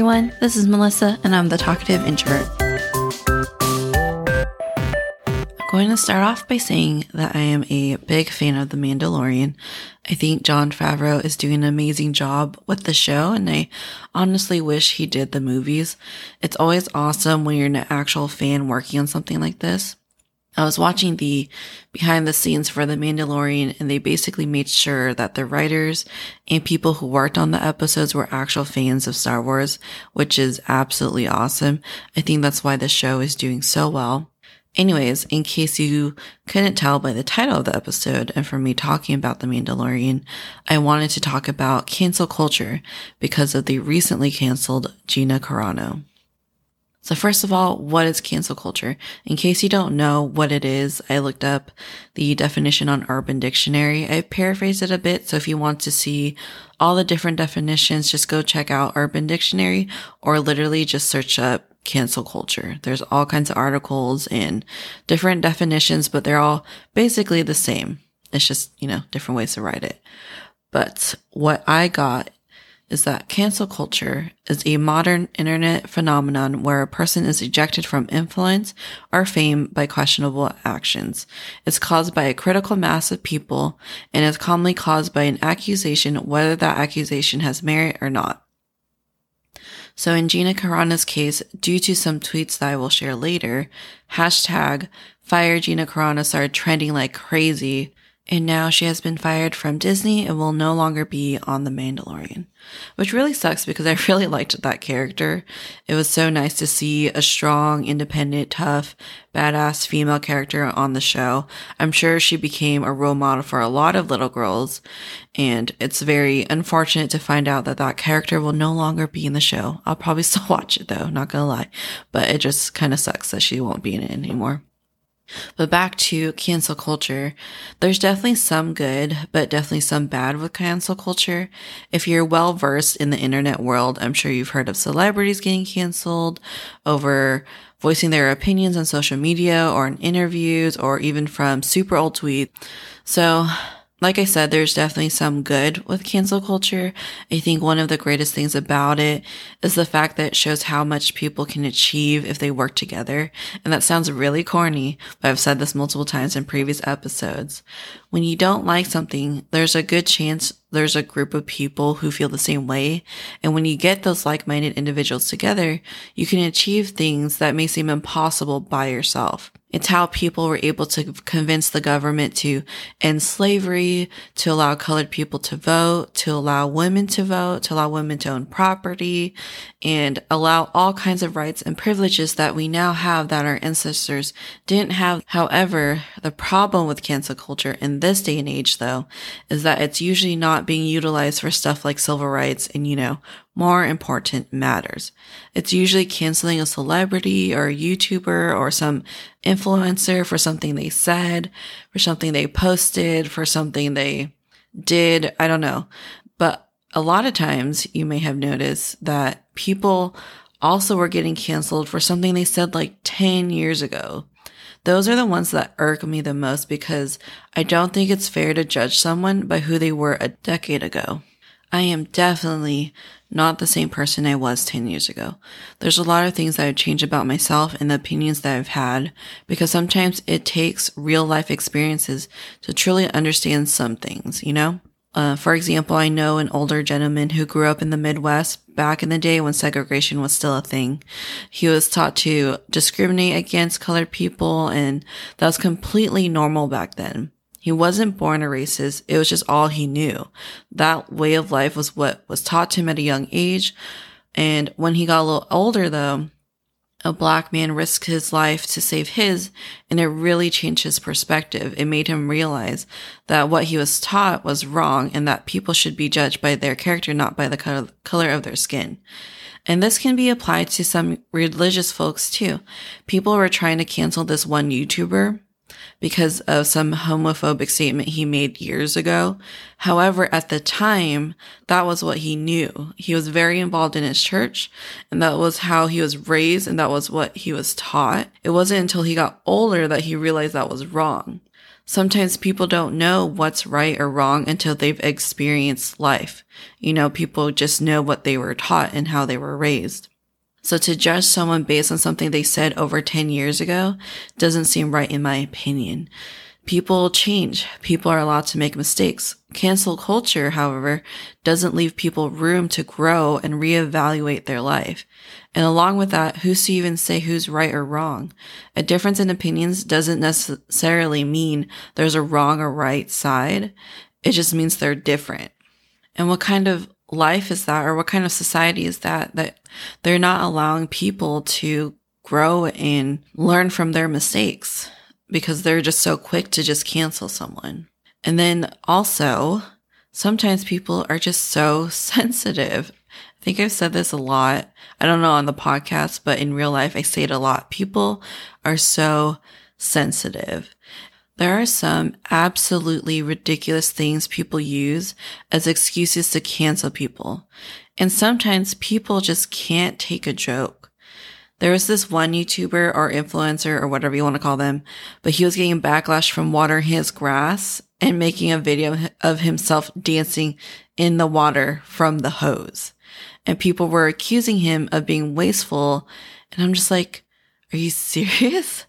everyone, this is Melissa, and I'm the talkative introvert. I'm going to start off by saying that I am a big fan of The Mandalorian. I think Jon Favreau is doing an amazing job with the show, and I honestly wish he did the movies. It's always awesome when you're an actual fan working on something like this. I was watching the behind the scenes for The Mandalorian and they basically made sure that the writers and people who worked on the episodes were actual fans of Star Wars, which is absolutely awesome. I think that's why the show is doing so well. Anyways, in case you couldn't tell by the title of the episode and from me talking about The Mandalorian, I wanted to talk about cancel culture because of the recently canceled Gina Carano. So first of all, what is cancel culture? In case you don't know what it is, I looked up the definition on Urban Dictionary. I paraphrased it a bit. So if you want to see all the different definitions, just go check out Urban Dictionary or literally just search up cancel culture. There's all kinds of articles and different definitions, but they're all basically the same. It's just, you know, different ways to write it. But what I got is that cancel culture is a modern internet phenomenon where a person is ejected from influence or fame by questionable actions. It's caused by a critical mass of people and is commonly caused by an accusation, whether that accusation has merit or not. So in Gina Carano's case, due to some tweets that I will share later, hashtag fire Gina Carano started trending like crazy and now she has been fired from Disney and will no longer be on The Mandalorian, which really sucks because I really liked that character. It was so nice to see a strong, independent, tough, badass female character on the show. I'm sure she became a role model for a lot of little girls, and it's very unfortunate to find out that that character will no longer be in the show. I'll probably still watch it though, not gonna lie, but it just kind of sucks that she won't be in it anymore. But back to cancel culture, there's definitely some good, but definitely some bad with cancel culture. If you're well versed in the internet world, I'm sure you've heard of celebrities getting canceled over voicing their opinions on social media or in interviews or even from super old tweets. So like I said, there's definitely some good with cancel culture. I think one of the greatest things about it is the fact that it shows how much people can achieve if they work together. And that sounds really corny, but I've said this multiple times in previous episodes. When you don't like something, there's a good chance there's a group of people who feel the same way. And when you get those like-minded individuals together, you can achieve things that may seem impossible by yourself. It's how people were able to convince the government to end slavery, to allow colored people to vote, to allow women to vote, to allow women to own property, and allow all kinds of rights and privileges that we now have that our ancestors didn't have. However, the problem with cancel culture in this day and age, though, is that it's usually not being utilized for stuff like civil rights and, you know, more important matters. It's usually canceling a celebrity or a YouTuber or some influencer for something they said, for something they posted, for something they did. I don't know. But a lot of times you may have noticed that people also were getting canceled for something they said like 10 years ago. Those are the ones that irk me the most because I don't think it's fair to judge someone by who they were a decade ago. I am definitely not the same person I was 10 years ago. There's a lot of things that I've changed about myself and the opinions that I've had because sometimes it takes real life experiences to truly understand some things, you know? Uh, for example, I know an older gentleman who grew up in the Midwest back in the day when segregation was still a thing. He was taught to discriminate against colored people and that was completely normal back then. He wasn't born a racist. It was just all he knew. That way of life was what was taught to him at a young age. And when he got a little older though, a black man risked his life to save his, and it really changed his perspective. It made him realize that what he was taught was wrong and that people should be judged by their character, not by the color of their skin. And this can be applied to some religious folks too. People were trying to cancel this one YouTuber because of some homophobic statement he made years ago. However, at the time, that was what he knew. He was very involved in his church and that was how he was raised and that was what he was taught. It wasn't until he got older that he realized that was wrong. sometimes people don't know what's right or wrong until they've experienced life. You know, people just know what they were taught and how they were raised. So to judge someone based on something they said over 10 years ago doesn't seem right in my opinion. People change. People are allowed to make mistakes. Cancel culture, however, doesn't leave people room to grow and reevaluate their life. And along with that, who's to even say who's right or wrong? A difference in opinions doesn't necessarily mean there's a wrong or right side. It just means they're different. And what kind of life is that or what kind of society is that that they're not allowing people to grow and learn from their mistakes because they're just so quick to just cancel someone. And then also, sometimes people are just so sensitive. I think I've said this a lot. I don't know on the podcast, but in real life, I say it a lot. People are so sensitive. There are some absolutely ridiculous things people use as excuses to cancel people. And sometimes people just can't take a joke. There was this one YouTuber or influencer or whatever you want to call them, but he was getting backlash from watering his grass and making a video of himself dancing in the water from the hose. And people were accusing him of being wasteful. And I'm just like, are you serious?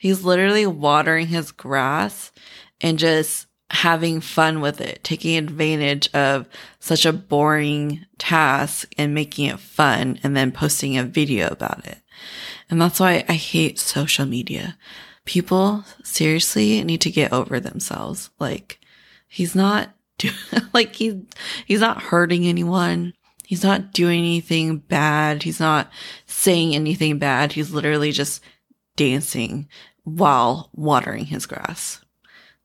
He's literally watering his grass and just having fun with it, taking advantage of such a boring task and making it fun and then posting a video about it. And that's why I hate social media. People seriously need to get over themselves. Like he's not like he's, he's not hurting anyone. He's not doing anything bad. He's not saying anything bad. He's literally just dancing while watering his grass.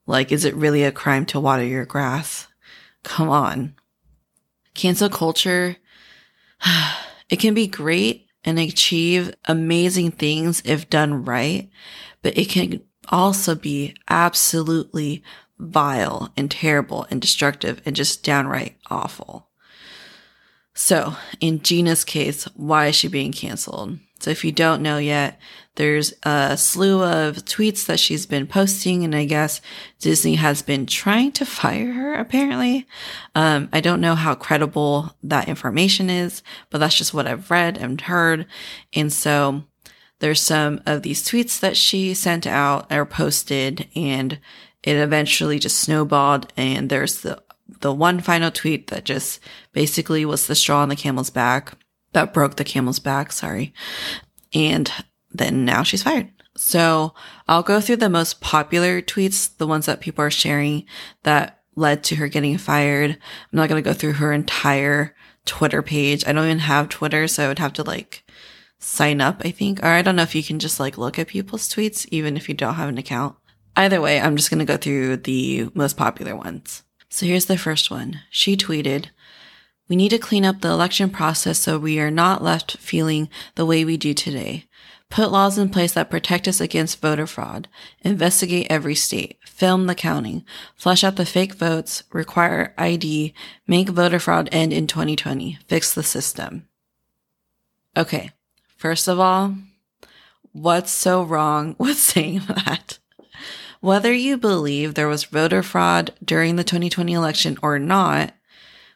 Like, is it really a crime to water your grass? Come on. Cancel culture, it can be great and achieve amazing things if done right, but it can also be absolutely vile and terrible and destructive and just downright awful. So, in Gina's case, why is she being canceled? So if you don't know yet, there's a slew of tweets that she's been posting, and I guess Disney has been trying to fire her, apparently. Um, I don't know how credible that information is, but that's just what I've read and heard. And so there's some of these tweets that she sent out or posted, and it eventually just snowballed. And there's the the one final tweet that just basically was the straw on the camel's back that broke the camel's back. Sorry. And then now she's fired. So I'll go through the most popular tweets, the ones that people are sharing that led to her getting fired. I'm not going to go through her entire Twitter page. I don't even have Twitter, so I would have to like sign up, I think. Or I don't know if you can just like look at people's tweets, even if you don't have an account. Either way, I'm just going to go through the most popular ones. So here's the first one. She tweeted, we need to clean up the election process so we are not left feeling the way we do today. Put laws in place that protect us against voter fraud. Investigate every state. Film the counting. Flush out the fake votes. Require ID. Make voter fraud end in 2020. Fix the system. Okay. First of all, what's so wrong with saying that? Whether you believe there was voter fraud during the 2020 election or not,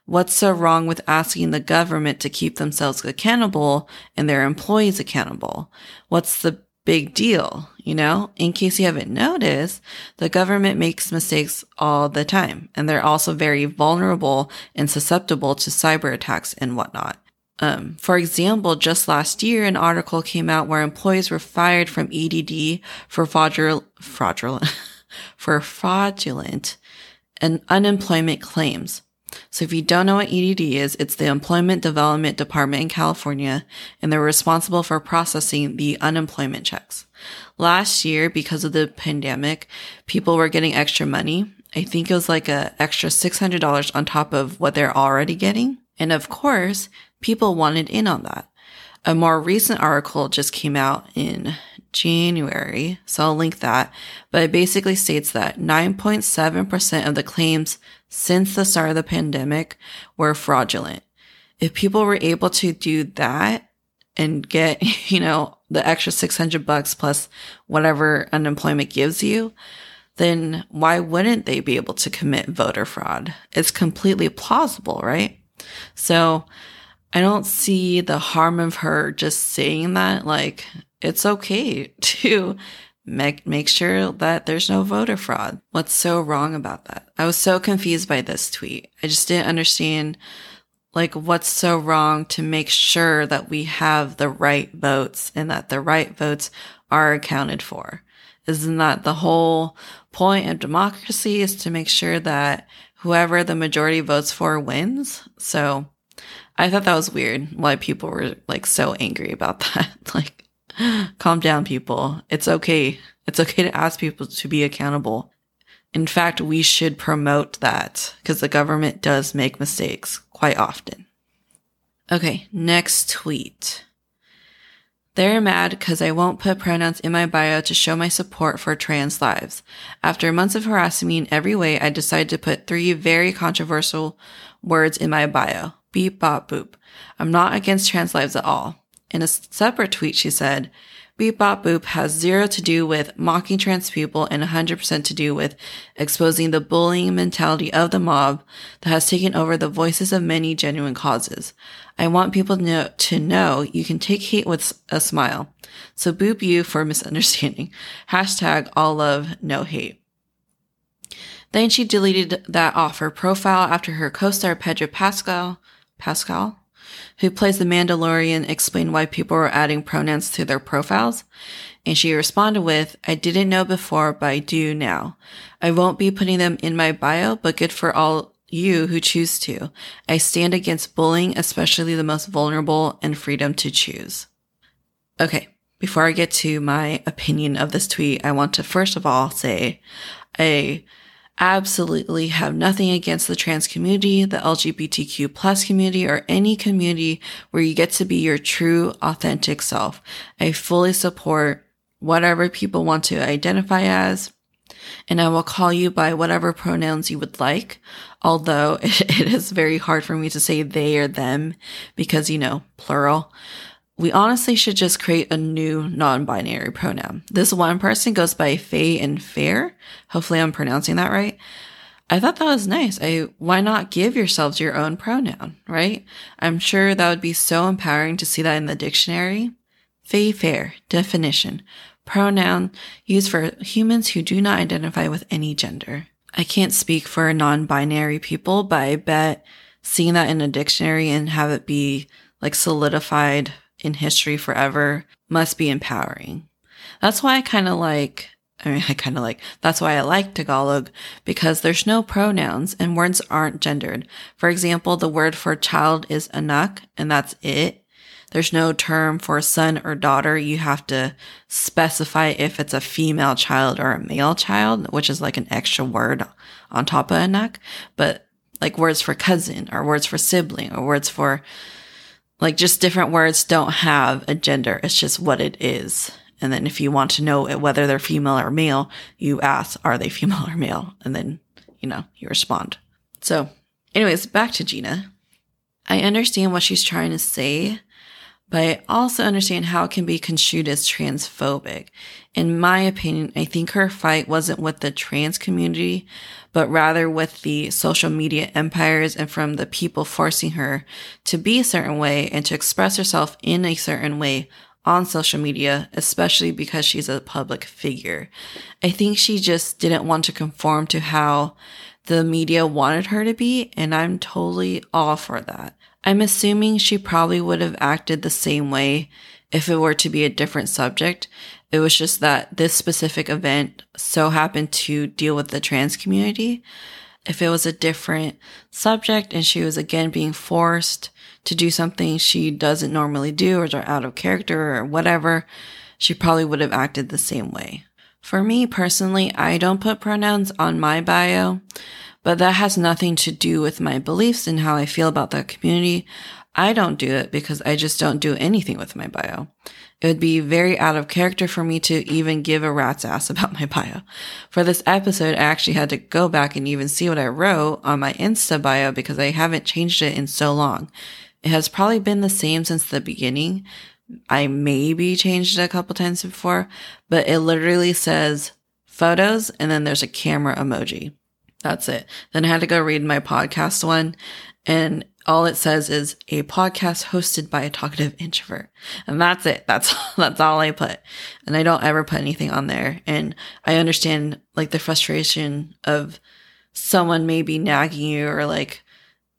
What's so wrong with asking the government to keep themselves accountable and their employees accountable? What's the big deal? You know, in case you haven't noticed, the government makes mistakes all the time, and they're also very vulnerable and susceptible to cyber attacks and whatnot. Um, for example, just last year, an article came out where employees were fired from EDD for fraudulent, fraudulent, for fraudulent and unemployment claims. So if you don't know what EDD is, it's the Employment Development Department in California, and they're responsible for processing the unemployment checks. Last year, because of the pandemic, people were getting extra money. I think it was like a extra $600 on top of what they're already getting. And of course, people wanted in on that. A more recent article just came out in January, so I'll link that. But it basically states that 9.7% of the claims since the start of the pandemic were fraudulent. If people were able to do that and get, you know, the extra 600 bucks plus whatever unemployment gives you, then why wouldn't they be able to commit voter fraud? It's completely plausible, right? So I don't see the harm of her just saying that. Like, it's okay to make, make sure that there's no voter fraud. What's so wrong about that? I was so confused by this tweet. I just didn't understand like what's so wrong to make sure that we have the right votes and that the right votes are accounted for. Isn't that the whole point of democracy is to make sure that whoever the majority votes for wins? So I thought that was weird why people were like so angry about that. like, calm down, people. It's okay. It's okay to ask people to be accountable. In fact, we should promote that because the government does make mistakes quite often. Okay, next tweet. They're mad because I won't put pronouns in my bio to show my support for trans lives. After months of harassing me in every way, I decided to put three very controversial words in my bio. Beep, bop, boop. I'm not against trans lives at all. In a separate tweet, she said, Beep Bop Boop has zero to do with mocking trans people and 100% to do with exposing the bullying mentality of the mob that has taken over the voices of many genuine causes. I want people to know, to know you can take hate with a smile. So boop you for misunderstanding. Hashtag all love, no hate. Then she deleted that off her profile after her co-star Pedro Pascal, Pascal, who plays the Mandalorian, explained why people were adding pronouns to their profiles. And she responded with, I didn't know before, but I do now. I won't be putting them in my bio, but good for all you who choose to. I stand against bullying, especially the most vulnerable, and freedom to choose. Okay. Before I get to my opinion of this tweet, I want to first of all say I absolutely have nothing against the trans community, the LGBTQ plus community, or any community where you get to be your true, authentic self. I fully support whatever people want to identify as, and I will call you by whatever pronouns you would like. Although it is very hard for me to say they or them because, you know, plural we honestly should just create a new non-binary pronoun. This one person goes by Faye and Fair. Hopefully I'm pronouncing that right. I thought that was nice. I, why not give yourselves your own pronoun, right? I'm sure that would be so empowering to see that in the dictionary. Faye Fair, definition, pronoun used for humans who do not identify with any gender. I can't speak for non-binary people, but I bet seeing that in a dictionary and have it be like solidified in history forever must be empowering. That's why I kind of like, I mean, I kind of like, that's why I like Tagalog because there's no pronouns and words aren't gendered. For example, the word for child is anak and that's it. There's no term for son or daughter. You have to specify if it's a female child or a male child, which is like an extra word on top of anak. But like words for cousin or words for sibling or words for like just different words don't have a gender. It's just what it is. And then if you want to know whether they're female or male, you ask, are they female or male? And then, you know, you respond. So anyways, back to Gina. I understand what she's trying to say, but I also understand how it can be construed as transphobic. In my opinion, I think her fight wasn't with the trans community, but rather with the social media empires and from the people forcing her to be a certain way and to express herself in a certain way on social media, especially because she's a public figure. I think she just didn't want to conform to how the media wanted her to be, and I'm totally all for that. I'm assuming she probably would have acted the same way if it were to be a different subject. It was just that this specific event so happened to deal with the trans community. If it was a different subject and she was again being forced to do something she doesn't normally do or out of character or whatever, she probably would have acted the same way. For me personally, I don't put pronouns on my bio. But that has nothing to do with my beliefs and how I feel about that community. I don't do it because I just don't do anything with my bio. It would be very out of character for me to even give a rat's ass about my bio. For this episode, I actually had to go back and even see what I wrote on my Insta bio because I haven't changed it in so long. It has probably been the same since the beginning. I maybe changed it a couple times before, but it literally says photos, and then there's a camera emoji. That's it. Then I had to go read my podcast one, and all it says is a podcast hosted by a talkative introvert. And that's it. That's, that's all I put. And I don't ever put anything on there. And I understand like the frustration of someone maybe nagging you or like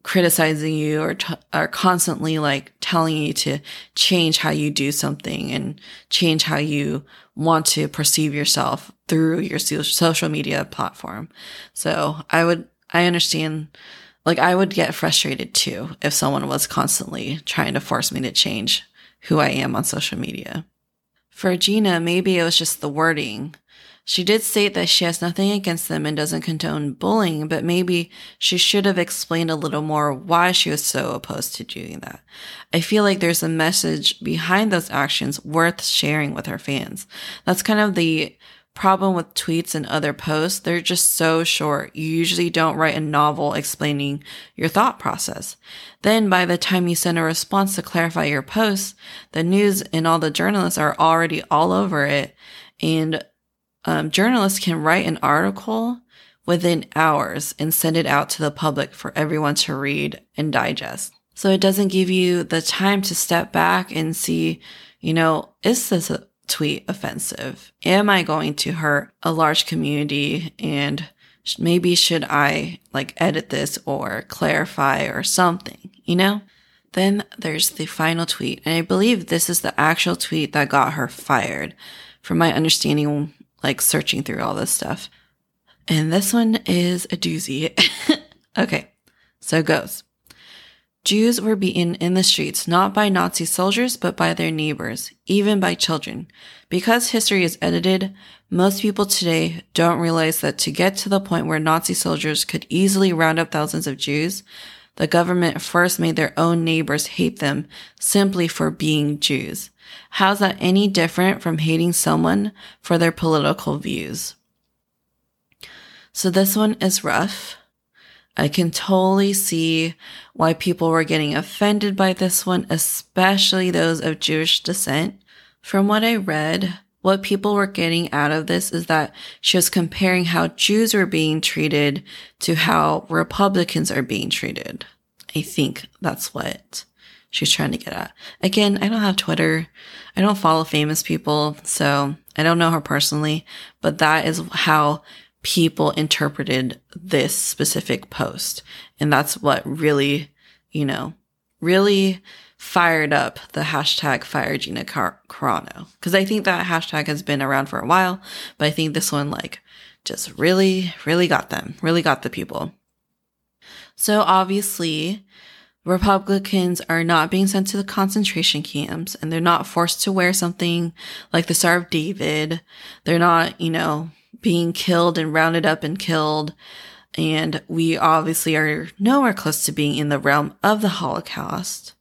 criticizing you or, t- or constantly like telling you to change how you do something and change how you want to perceive yourself through your social media platform. So I would, I understand like I would get frustrated too if someone was constantly trying to force me to change who I am on social media. For Gina, maybe it was just the wording. She did state that she has nothing against them and doesn't condone bullying, but maybe she should have explained a little more why she was so opposed to doing that. I feel like there's a message behind those actions worth sharing with her fans. That's kind of the problem with tweets and other posts, they're just so short. You usually don't write a novel explaining your thought process. Then by the time you send a response to clarify your post, the news and all the journalists are already all over it. And um, journalists can write an article within hours and send it out to the public for everyone to read and digest. So it doesn't give you the time to step back and see, you know, is this a tweet offensive? Am I going to hurt a large community? And maybe should I like edit this or clarify or something, you know? Then there's the final tweet. And I believe this is the actual tweet that got her fired from my understanding, like searching through all this stuff. And this one is a doozy. okay. So it goes. Jews were beaten in the streets not by Nazi soldiers, but by their neighbors, even by children. Because history is edited, most people today don't realize that to get to the point where Nazi soldiers could easily round up thousands of Jews, the government first made their own neighbors hate them simply for being Jews. How's that any different from hating someone for their political views? So this one is rough. I can totally see why people were getting offended by this one, especially those of Jewish descent. From what I read, what people were getting out of this is that she was comparing how Jews were being treated to how Republicans are being treated. I think that's what she's trying to get at. Again, I don't have Twitter. I don't follow famous people, so I don't know her personally, but that is how people interpreted this specific post. And that's what really, you know, really fired up the hashtag fire Gina Car- Carano. Cause I think that hashtag has been around for a while, but I think this one like just really, really got them, really got the people. So obviously, Republicans are not being sent to the concentration camps and they're not forced to wear something like the Star of David. They're not, you know, being killed and rounded up and killed. And we obviously are nowhere close to being in the realm of the Holocaust.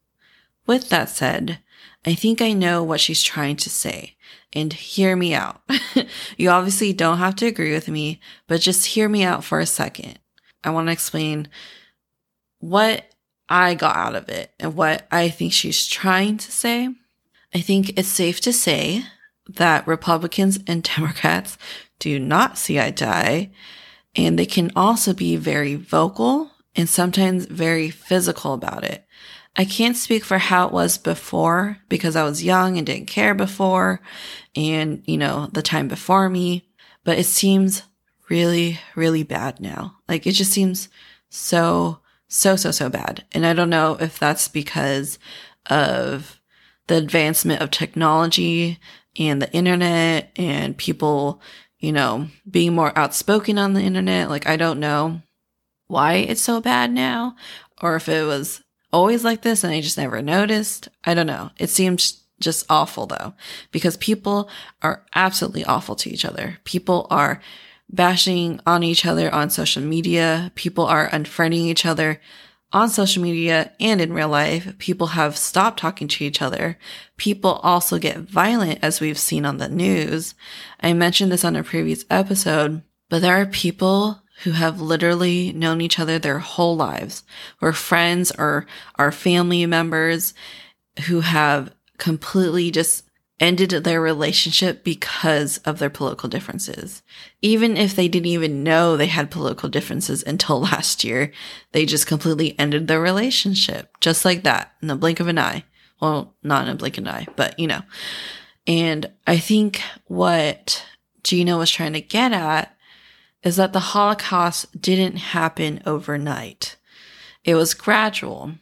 With that said, I think I know what she's trying to say. And hear me out. you obviously don't have to agree with me, but just hear me out for a second. I want to explain what I got out of it and what I think she's trying to say. I think it's safe to say that Republicans and Democrats do not see eye to eye. And they can also be very vocal and sometimes very physical about it. I can't speak for how it was before because I was young and didn't care before and, you know, the time before me, but it seems really, really bad now. Like it just seems so, so, so, so bad. And I don't know if that's because of the advancement of technology and the internet and people you know, being more outspoken on the internet. Like, I don't know why it's so bad now, or if it was always like this and I just never noticed. I don't know. It seems just awful though, because people are absolutely awful to each other. People are bashing on each other on social media. People are unfriending each other on social media and in real life, people have stopped talking to each other. People also get violent as we've seen on the news. I mentioned this on a previous episode, but there are people who have literally known each other their whole lives, or friends or our family members who have completely just ended their relationship because of their political differences. Even if they didn't even know they had political differences until last year, they just completely ended their relationship just like that in the blink of an eye. Well, not in a blink of an eye, but you know. And I think what Gina was trying to get at is that the Holocaust didn't happen overnight. It was gradual.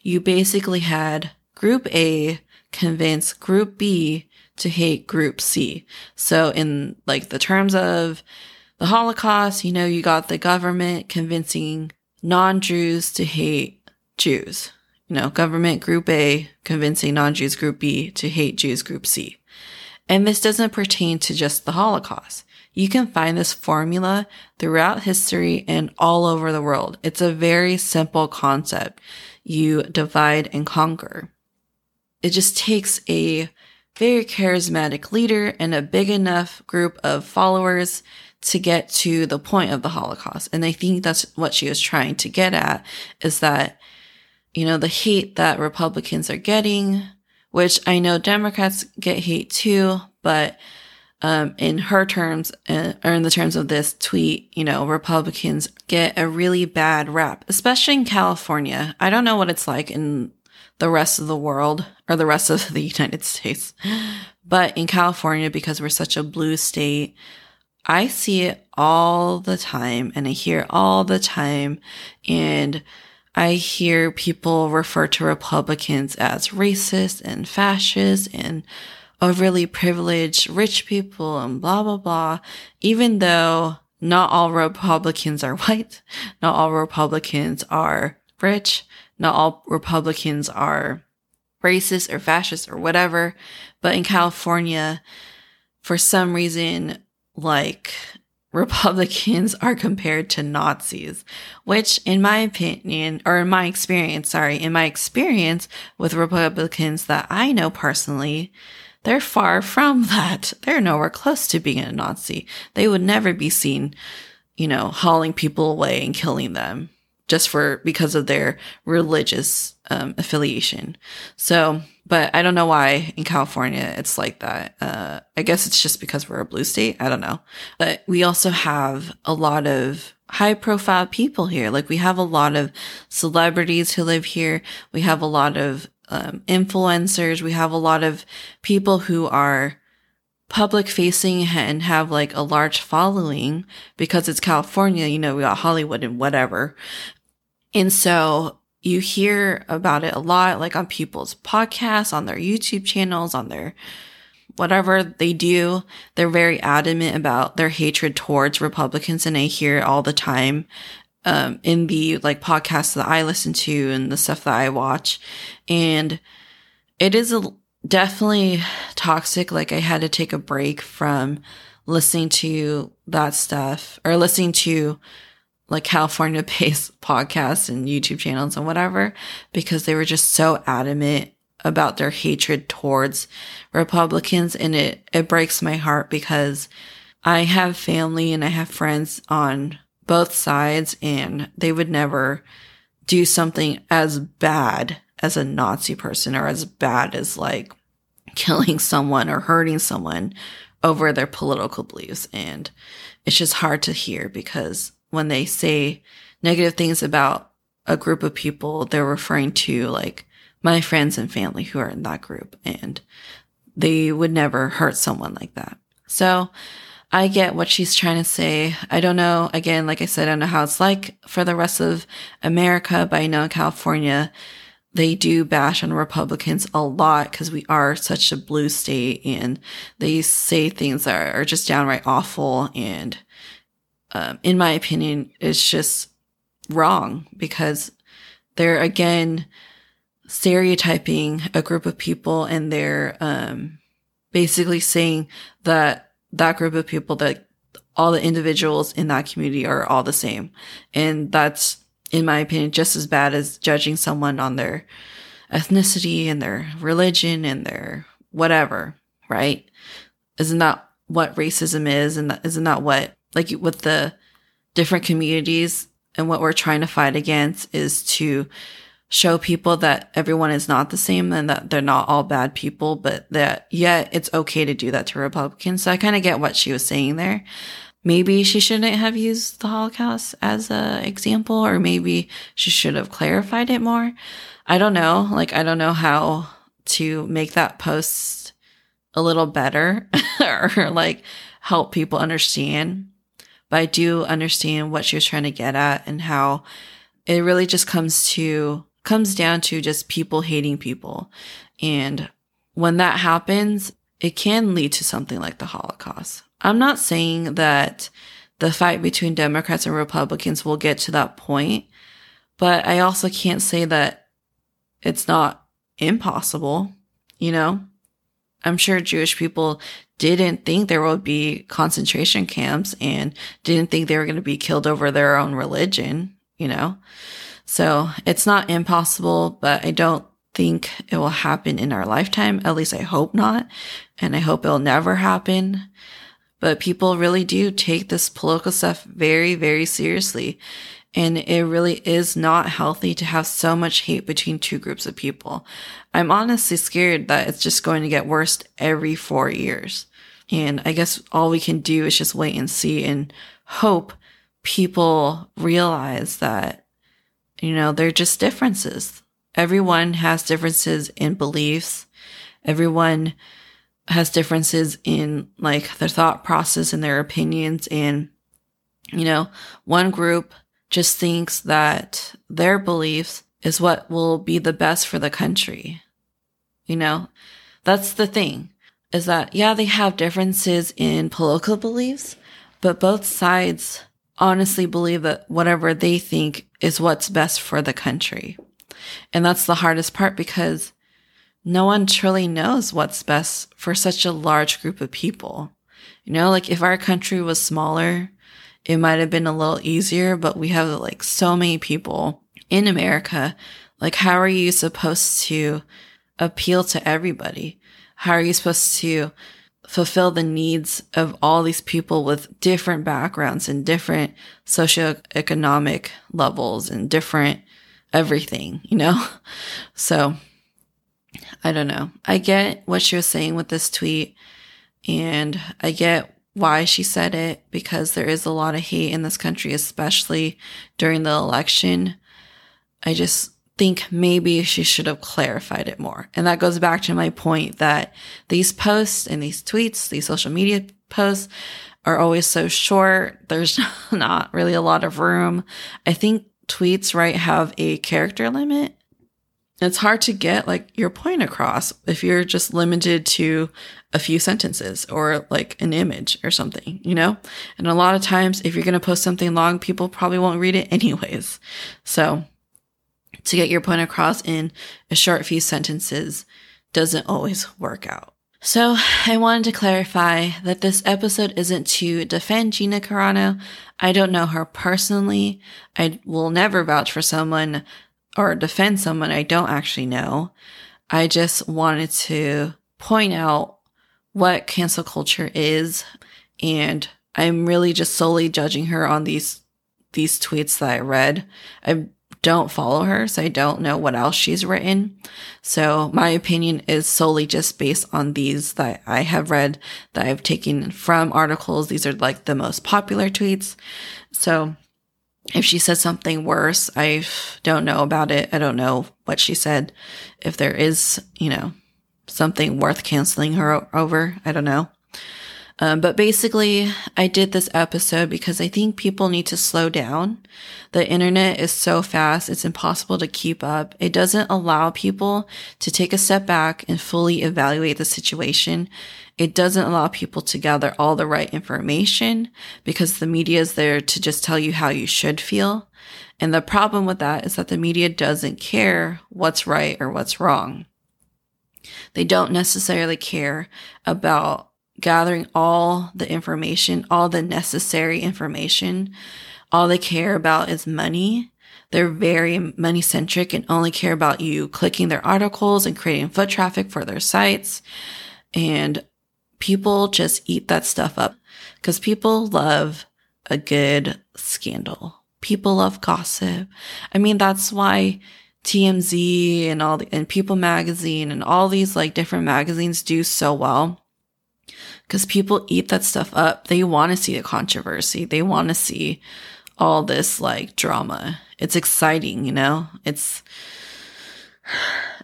You basically had group A convince group B to hate group C. So in like the terms of the Holocaust, you know, you got the government convincing non-Jews to hate Jews. You know, government group A convincing non-Jews group B to hate Jews group C. And this doesn't pertain to just the Holocaust. You can find this formula throughout history and all over the world. It's a very simple concept. You divide and conquer. It just takes a very charismatic leader and a big enough group of followers to get to the point of the Holocaust. And I think that's what she was trying to get at is that, you know, the hate that Republicans are getting, which I know Democrats get hate too, but um, in her terms, uh, or in the terms of this tweet, you know, Republicans get a really bad rap, especially in California. I don't know what it's like in the rest of the world or the rest of the United States, but in California, because we're such a blue state, I see it all the time and I hear all the time. And I hear people refer to Republicans as racist and fascist and overly privileged rich people and blah, blah, blah, even though not all Republicans are white, not all Republicans are rich, not all Republicans are racist or fascist or whatever. But in California, for some reason, like Republicans are compared to Nazis, which in my opinion, or in my experience, sorry, in my experience with Republicans that I know personally, they're far from that. They're nowhere close to being a Nazi. They would never be seen, you know, hauling people away and killing them just for because of their religious um, affiliation. So, but I don't know why in California it's like that. Uh, I guess it's just because we're a blue state. I don't know. But we also have a lot of high profile people here. Like we have a lot of celebrities who live here. We have a lot of um, influencers. We have a lot of people who are public facing and have like a large following because it's California. You know, we got Hollywood and whatever. And so you hear about it a lot, like on people's podcasts, on their YouTube channels, on their whatever they do. They're very adamant about their hatred towards Republicans. And I hear it all the time um, in the like podcasts that I listen to and the stuff that I watch. And it is a, definitely toxic. Like I had to take a break from listening to that stuff or listening to like California based podcasts and YouTube channels and whatever because they were just so adamant about their hatred towards Republicans. And it, it breaks my heart because I have family and I have friends on both sides and they would never do something as bad as a Nazi person or as bad as like killing someone or hurting someone over their political beliefs. And it's just hard to hear because when they say negative things about a group of people, they're referring to like my friends and family who are in that group and they would never hurt someone like that. So I get what she's trying to say. I don't know. Again, like I said, I don't know how it's like for the rest of America, but I know in California, they do bash on Republicans a lot because we are such a blue state and they say things that are just downright awful. And um, in my opinion, it's just wrong because they're again stereotyping a group of people and they're um, basically saying that that group of people that all the individuals in that community are all the same. And that's, in my opinion, just as bad as judging someone on their ethnicity and their religion and their whatever, right? Isn't that what racism is? And isn't that what, like with the different communities and what we're trying to fight against is to show people that everyone is not the same and that they're not all bad people, but that yet it's okay to do that to Republicans. So I kind of get what she was saying there. Maybe she shouldn't have used the Holocaust as an example, or maybe she should have clarified it more. I don't know. Like, I don't know how to make that post a little better or like help people understand. But I do understand what she was trying to get at and how it really just comes to comes down to just people hating people. And when that happens, it can lead to something like the Holocaust. I'm not saying that the fight between Democrats and Republicans will get to that point, but I also can't say that it's not impossible, you know? I'm sure Jewish people didn't think there would be concentration camps and didn't think they were going to be killed over their own religion, you know? So it's not impossible, but I don't think it will happen in our lifetime. At least I hope not. And I hope it'll never happen. But people really do take this political stuff very, very seriously. And it really is not healthy to have so much hate between two groups of people. I'm honestly scared that it's just going to get worse every four years. And I guess all we can do is just wait and see and hope people realize that, you know, they're just differences. Everyone has differences in beliefs. Everyone has differences in like their thought process and their opinions. And, you know, one group just thinks that their beliefs is what will be the best for the country. You know, that's the thing is that, yeah, they have differences in political beliefs, but both sides honestly believe that whatever they think is what's best for the country. And that's the hardest part because no one truly knows what's best for such a large group of people. You know, like if our country was smaller, it might have been a little easier, but we have like so many people in America. Like, how are you supposed to appeal to everybody? How are you supposed to fulfill the needs of all these people with different backgrounds and different socioeconomic levels and different everything, you know? So I don't know. I get what she was saying with this tweet and I get why she said it because there is a lot of hate in this country, especially during the election. I just think maybe she should have clarified it more. And that goes back to my point that these posts and these tweets, these social media posts are always so short. There's not really a lot of room. I think tweets, right, have a character limit it's hard to get like your point across if you're just limited to a few sentences or like an image or something, you know? And a lot of times, if you're going to post something long, people probably won't read it anyways. So to get your point across in a short few sentences doesn't always work out. So I wanted to clarify that this episode isn't to defend Gina Carano. I don't know her personally. I will never vouch for someone or defend someone I don't actually know. I just wanted to point out what cancel culture is. And I'm really just solely judging her on these, these tweets that I read. I don't follow her, so I don't know what else she's written. So my opinion is solely just based on these that I have read that I've taken from articles. These are like the most popular tweets. So if she said something worse, I don't know about it. I don't know what she said. If there is, you know, something worth canceling her over, I don't know. Um, but basically, I did this episode because I think people need to slow down. The internet is so fast, it's impossible to keep up. It doesn't allow people to take a step back and fully evaluate the situation. It doesn't allow people to gather all the right information because the media is there to just tell you how you should feel. And the problem with that is that the media doesn't care what's right or what's wrong. They don't necessarily care about gathering all the information, all the necessary information. All they care about is money. They're very money centric and only care about you clicking their articles and creating foot traffic for their sites. And people just eat that stuff up because people love a good scandal. People love gossip. I mean, that's why TMZ and all the, and People magazine and all these like different magazines do so well because people eat that stuff up. They want to see the controversy. They want to see all this like drama. It's exciting, you know? It's,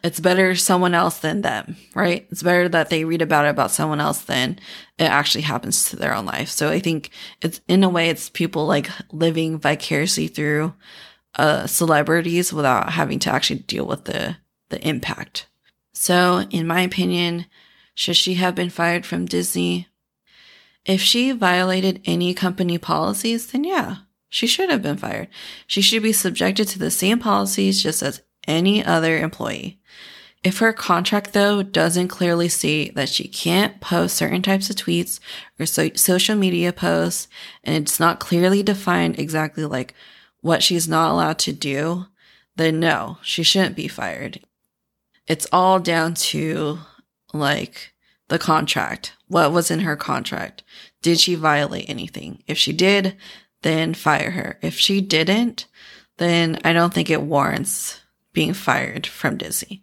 it's better someone else than them, right? It's better that they read about it about someone else than it actually happens to their own life. So I think it's in a way, it's people like living vicariously through uh, celebrities without having to actually deal with the, the impact. So in my opinion, should she have been fired from Disney? If she violated any company policies, then yeah, she should have been fired. She should be subjected to the same policies just as any other employee. If her contract though doesn't clearly state that she can't post certain types of tweets or so- social media posts and it's not clearly defined exactly like what she's not allowed to do, then no, she shouldn't be fired. It's all down to like the contract. What was in her contract? Did she violate anything? If she did, then fire her. If she didn't, then I don't think it warrants being fired from Disney.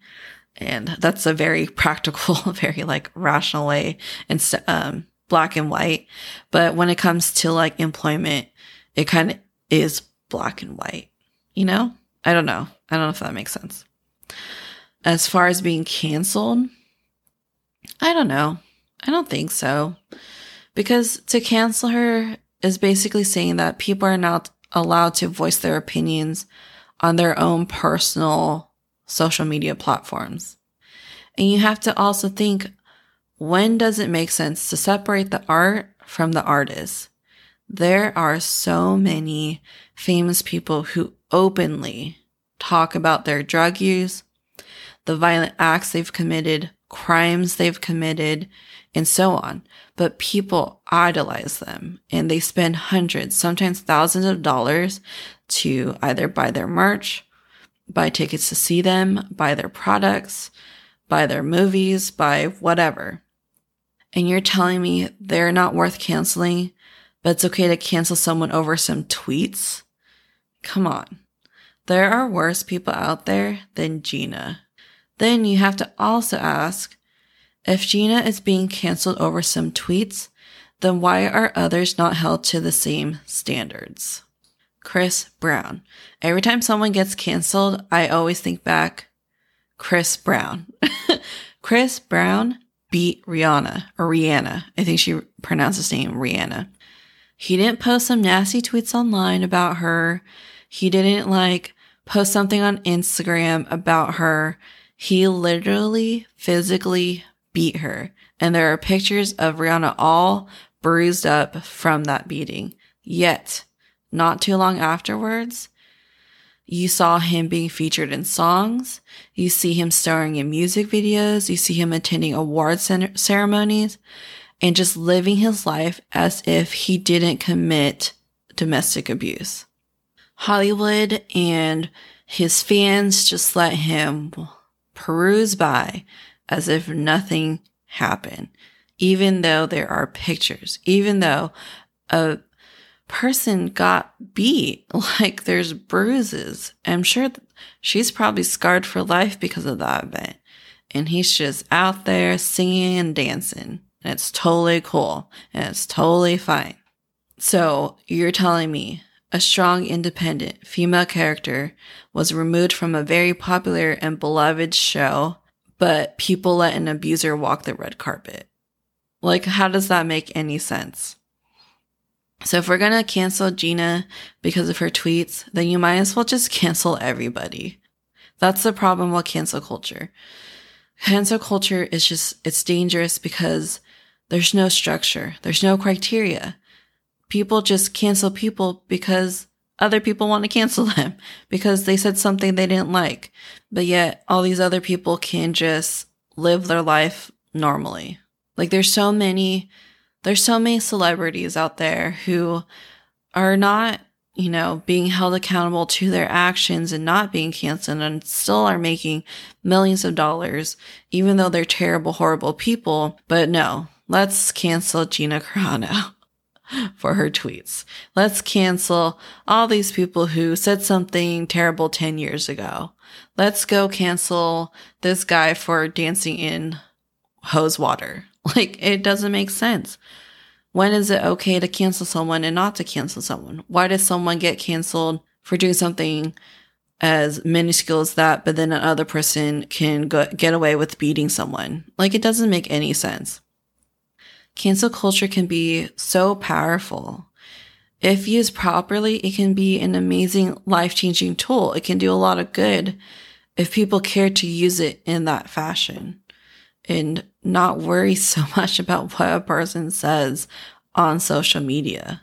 And that's a very practical, very like rational way and um, black and white. But when it comes to like employment, it kind of is black and white. You know? I don't know. I don't know if that makes sense. As far as being canceled, I don't know. I don't think so. Because to cancel her is basically saying that people are not allowed to voice their opinions on their own personal social media platforms. And you have to also think when does it make sense to separate the art from the artist? There are so many famous people who openly talk about their drug use, the violent acts they've committed, crimes they've committed, and so on. But people idolize them and they spend hundreds, sometimes thousands of dollars to either buy their merch, buy tickets to see them, buy their products, buy their movies, buy whatever. And you're telling me they're not worth canceling, but it's okay to cancel someone over some tweets? Come on. There are worse people out there than Gina. Then you have to also ask if Gina is being canceled over some tweets, then why are others not held to the same standards? Chris Brown. Every time someone gets canceled, I always think back Chris Brown. Chris Brown beat Rihanna or Rihanna. I think she pronounced his name Rihanna. He didn't post some nasty tweets online about her. He didn't like post something on Instagram about her. He literally physically beat her. And there are pictures of Rihanna all bruised up from that beating. Yet, not too long afterwards, you saw him being featured in songs. You see him starring in music videos. You see him attending award ceremonies and just living his life as if he didn't commit domestic abuse. Hollywood and his fans just let him peruse by as if nothing happened, even though there are pictures, even though a person got beat, like there's bruises. I'm sure she's probably scarred for life because of that event. And he's just out there singing and dancing. And it's totally cool and it's totally fine. So you're telling me a strong, independent female character was removed from a very popular and beloved show, but people let an abuser walk the red carpet. Like, how does that make any sense? So if we're gonna cancel Gina because of her tweets, then you might as well just cancel everybody. That's the problem with cancel culture. Cancel culture is just, it's dangerous because there's no structure. There's no criteria people just cancel people because other people want to cancel them because they said something they didn't like. But yet all these other people can just live their life normally. Like there's so many, there's so many celebrities out there who are not, you know, being held accountable to their actions and not being canceled and still are making millions of dollars, even though they're terrible, horrible people. But no, let's cancel Gina Carano. for her tweets. Let's cancel all these people who said something terrible 10 years ago. Let's go cancel this guy for dancing in hose water. Like, it doesn't make sense. When is it okay to cancel someone and not to cancel someone? Why does someone get canceled for doing something as minuscule as that, but then another person can go, get away with beating someone? Like, it doesn't make any sense. Cancel culture can be so powerful. If used properly, it can be an amazing life changing tool. It can do a lot of good if people care to use it in that fashion and not worry so much about what a person says on social media.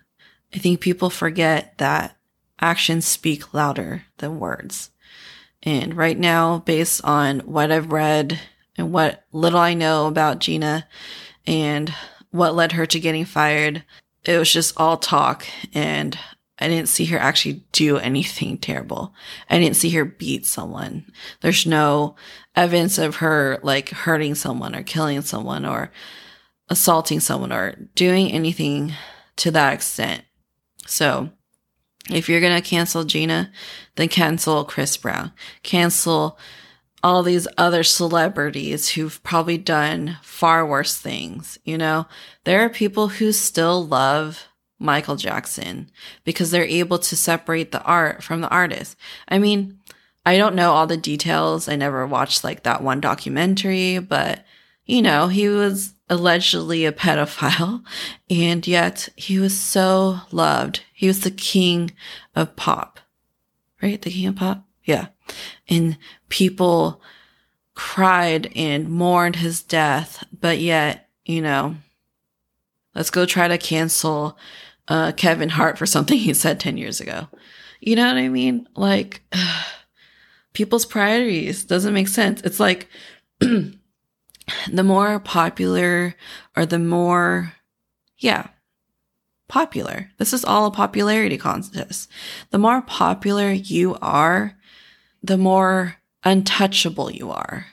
I think people forget that actions speak louder than words. And right now, based on what I've read and what little I know about Gina and what led her to getting fired. It was just all talk and I didn't see her actually do anything terrible. I didn't see her beat someone. There's no evidence of her like hurting someone or killing someone or assaulting someone or doing anything to that extent. So if you're going to cancel Gina, then cancel Chris Brown. Cancel all these other celebrities who've probably done far worse things. You know, there are people who still love Michael Jackson because they're able to separate the art from the artist. I mean, I don't know all the details. I never watched like that one documentary, but you know, he was allegedly a pedophile and yet he was so loved. He was the king of pop, right? The king of pop. Yeah and people cried and mourned his death, but yet, you know, let's go try to cancel uh, Kevin Hart for something he said 10 years ago. You know what I mean? Like, people's priorities doesn't make sense. It's like the more popular or the more, yeah, popular. This is all a popularity contest. The more popular you are, the more untouchable you are.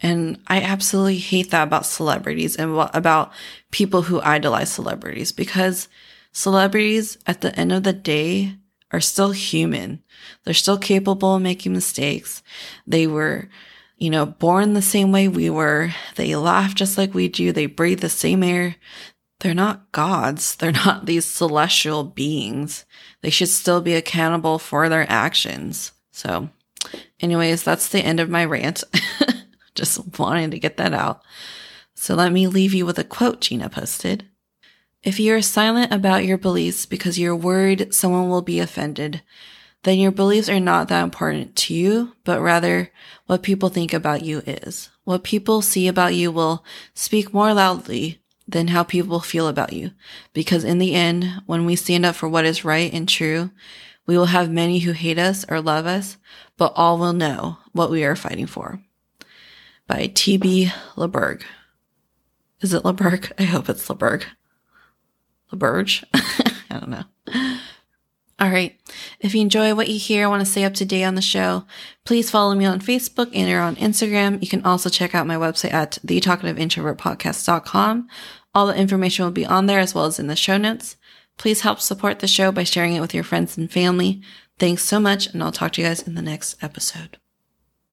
And I absolutely hate that about celebrities and what, about people who idolize celebrities because celebrities at the end of the day are still human. They're still capable of making mistakes. They were, you know, born the same way we were. They laugh just like we do. They breathe the same air. They're not gods. They're not these celestial beings. They should still be accountable for their actions. So Anyways, that's the end of my rant. Just wanting to get that out. So let me leave you with a quote Gina posted. If you are silent about your beliefs because you're worried someone will be offended, then your beliefs are not that important to you, but rather what people think about you is. What people see about you will speak more loudly than how people feel about you. Because in the end, when we stand up for what is right and true, we will have many who hate us or love us, but all will know what we are fighting for. By T.B. LeBurg. Is it LeBurg? I hope it's LeBurg. LeBurge? I don't know. All right. If you enjoy what you hear, I want to stay up to date on the show. Please follow me on Facebook and or on Instagram. You can also check out my website at the talkative introvert thetalkativeintrovertpodcast.com. All the information will be on there as well as in the show notes. Please help support the show by sharing it with your friends and family. Thanks so much, and I'll talk to you guys in the next episode.